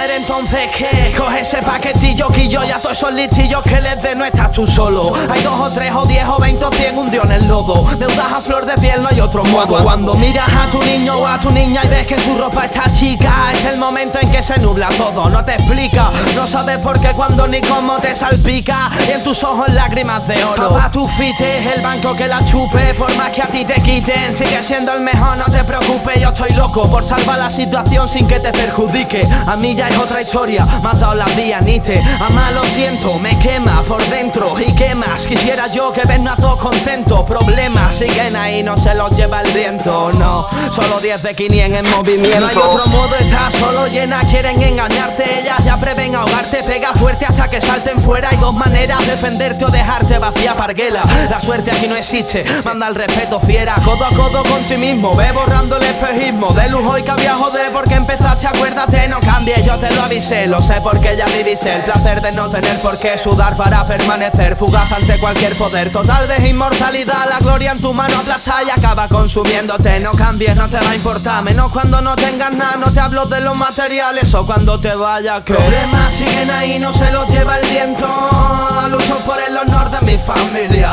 comer entonces qué Coge ese paquetillo que yo ya todos esos listillos que les de no estás tú solo. Hay dos o tres o diez o veinte o cien hundió en el lodo Deudas a flor de piel no hay otro modo. Cuando miras a tu niño o a tu niña y ves que su ropa está chica Es el momento en que se nubla todo, no te explica No sabes por qué cuando ni cómo te salpica. Y en tus ojos lágrimas de oro. Papá tu fite, el banco que la chupe Por más que a ti te quiten. Sigue siendo el mejor, no te preocupes Yo estoy loco por salvar la situación sin que te perjudique. A mí ya es otra historia, me has dado la vía, Nite Amá lo siento, me quema por dentro ¿Y qué más? Quisiera yo que ven a todos contentos Problemas siguen ahí, no se los lleva el viento No, solo 10 de 500 en movimiento. No hay otro modo, está solo llena Quieren engañarte, ellas ya prevén ahogarte Pega fuerte hasta que salten fuera. Hay dos maneras, defenderte o dejarte vacía parguela. La suerte aquí no existe, manda el respeto fiera. Codo a codo con ti mismo, ve borrando el espejismo. De lujo y cabía joder porque empezaste, acuérdate No cambies, yo te lo avisé, lo sé porque ya divisé El placer de no tener por qué sudar para permanecer. Fugaz ante cualquier poder, total de inmortalidad La gloria en tu mano aplasta y acaba consumiéndote. No cambies, no te va a importar, menos cuando no tengas nada No te hablo de los materiales o cuando te vayas que Problemas siguen ahí, no se los lleva el viento. Lucho por el honor de mi familia.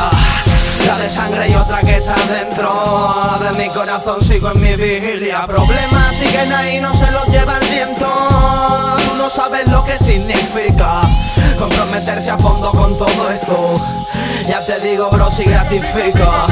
La de sangre y otra que está dentro. De mi corazón sigo en mi vigilia. Problemas siguen ahí, no se los lleva el viento con todo esto. Ya te digo bro si gratifica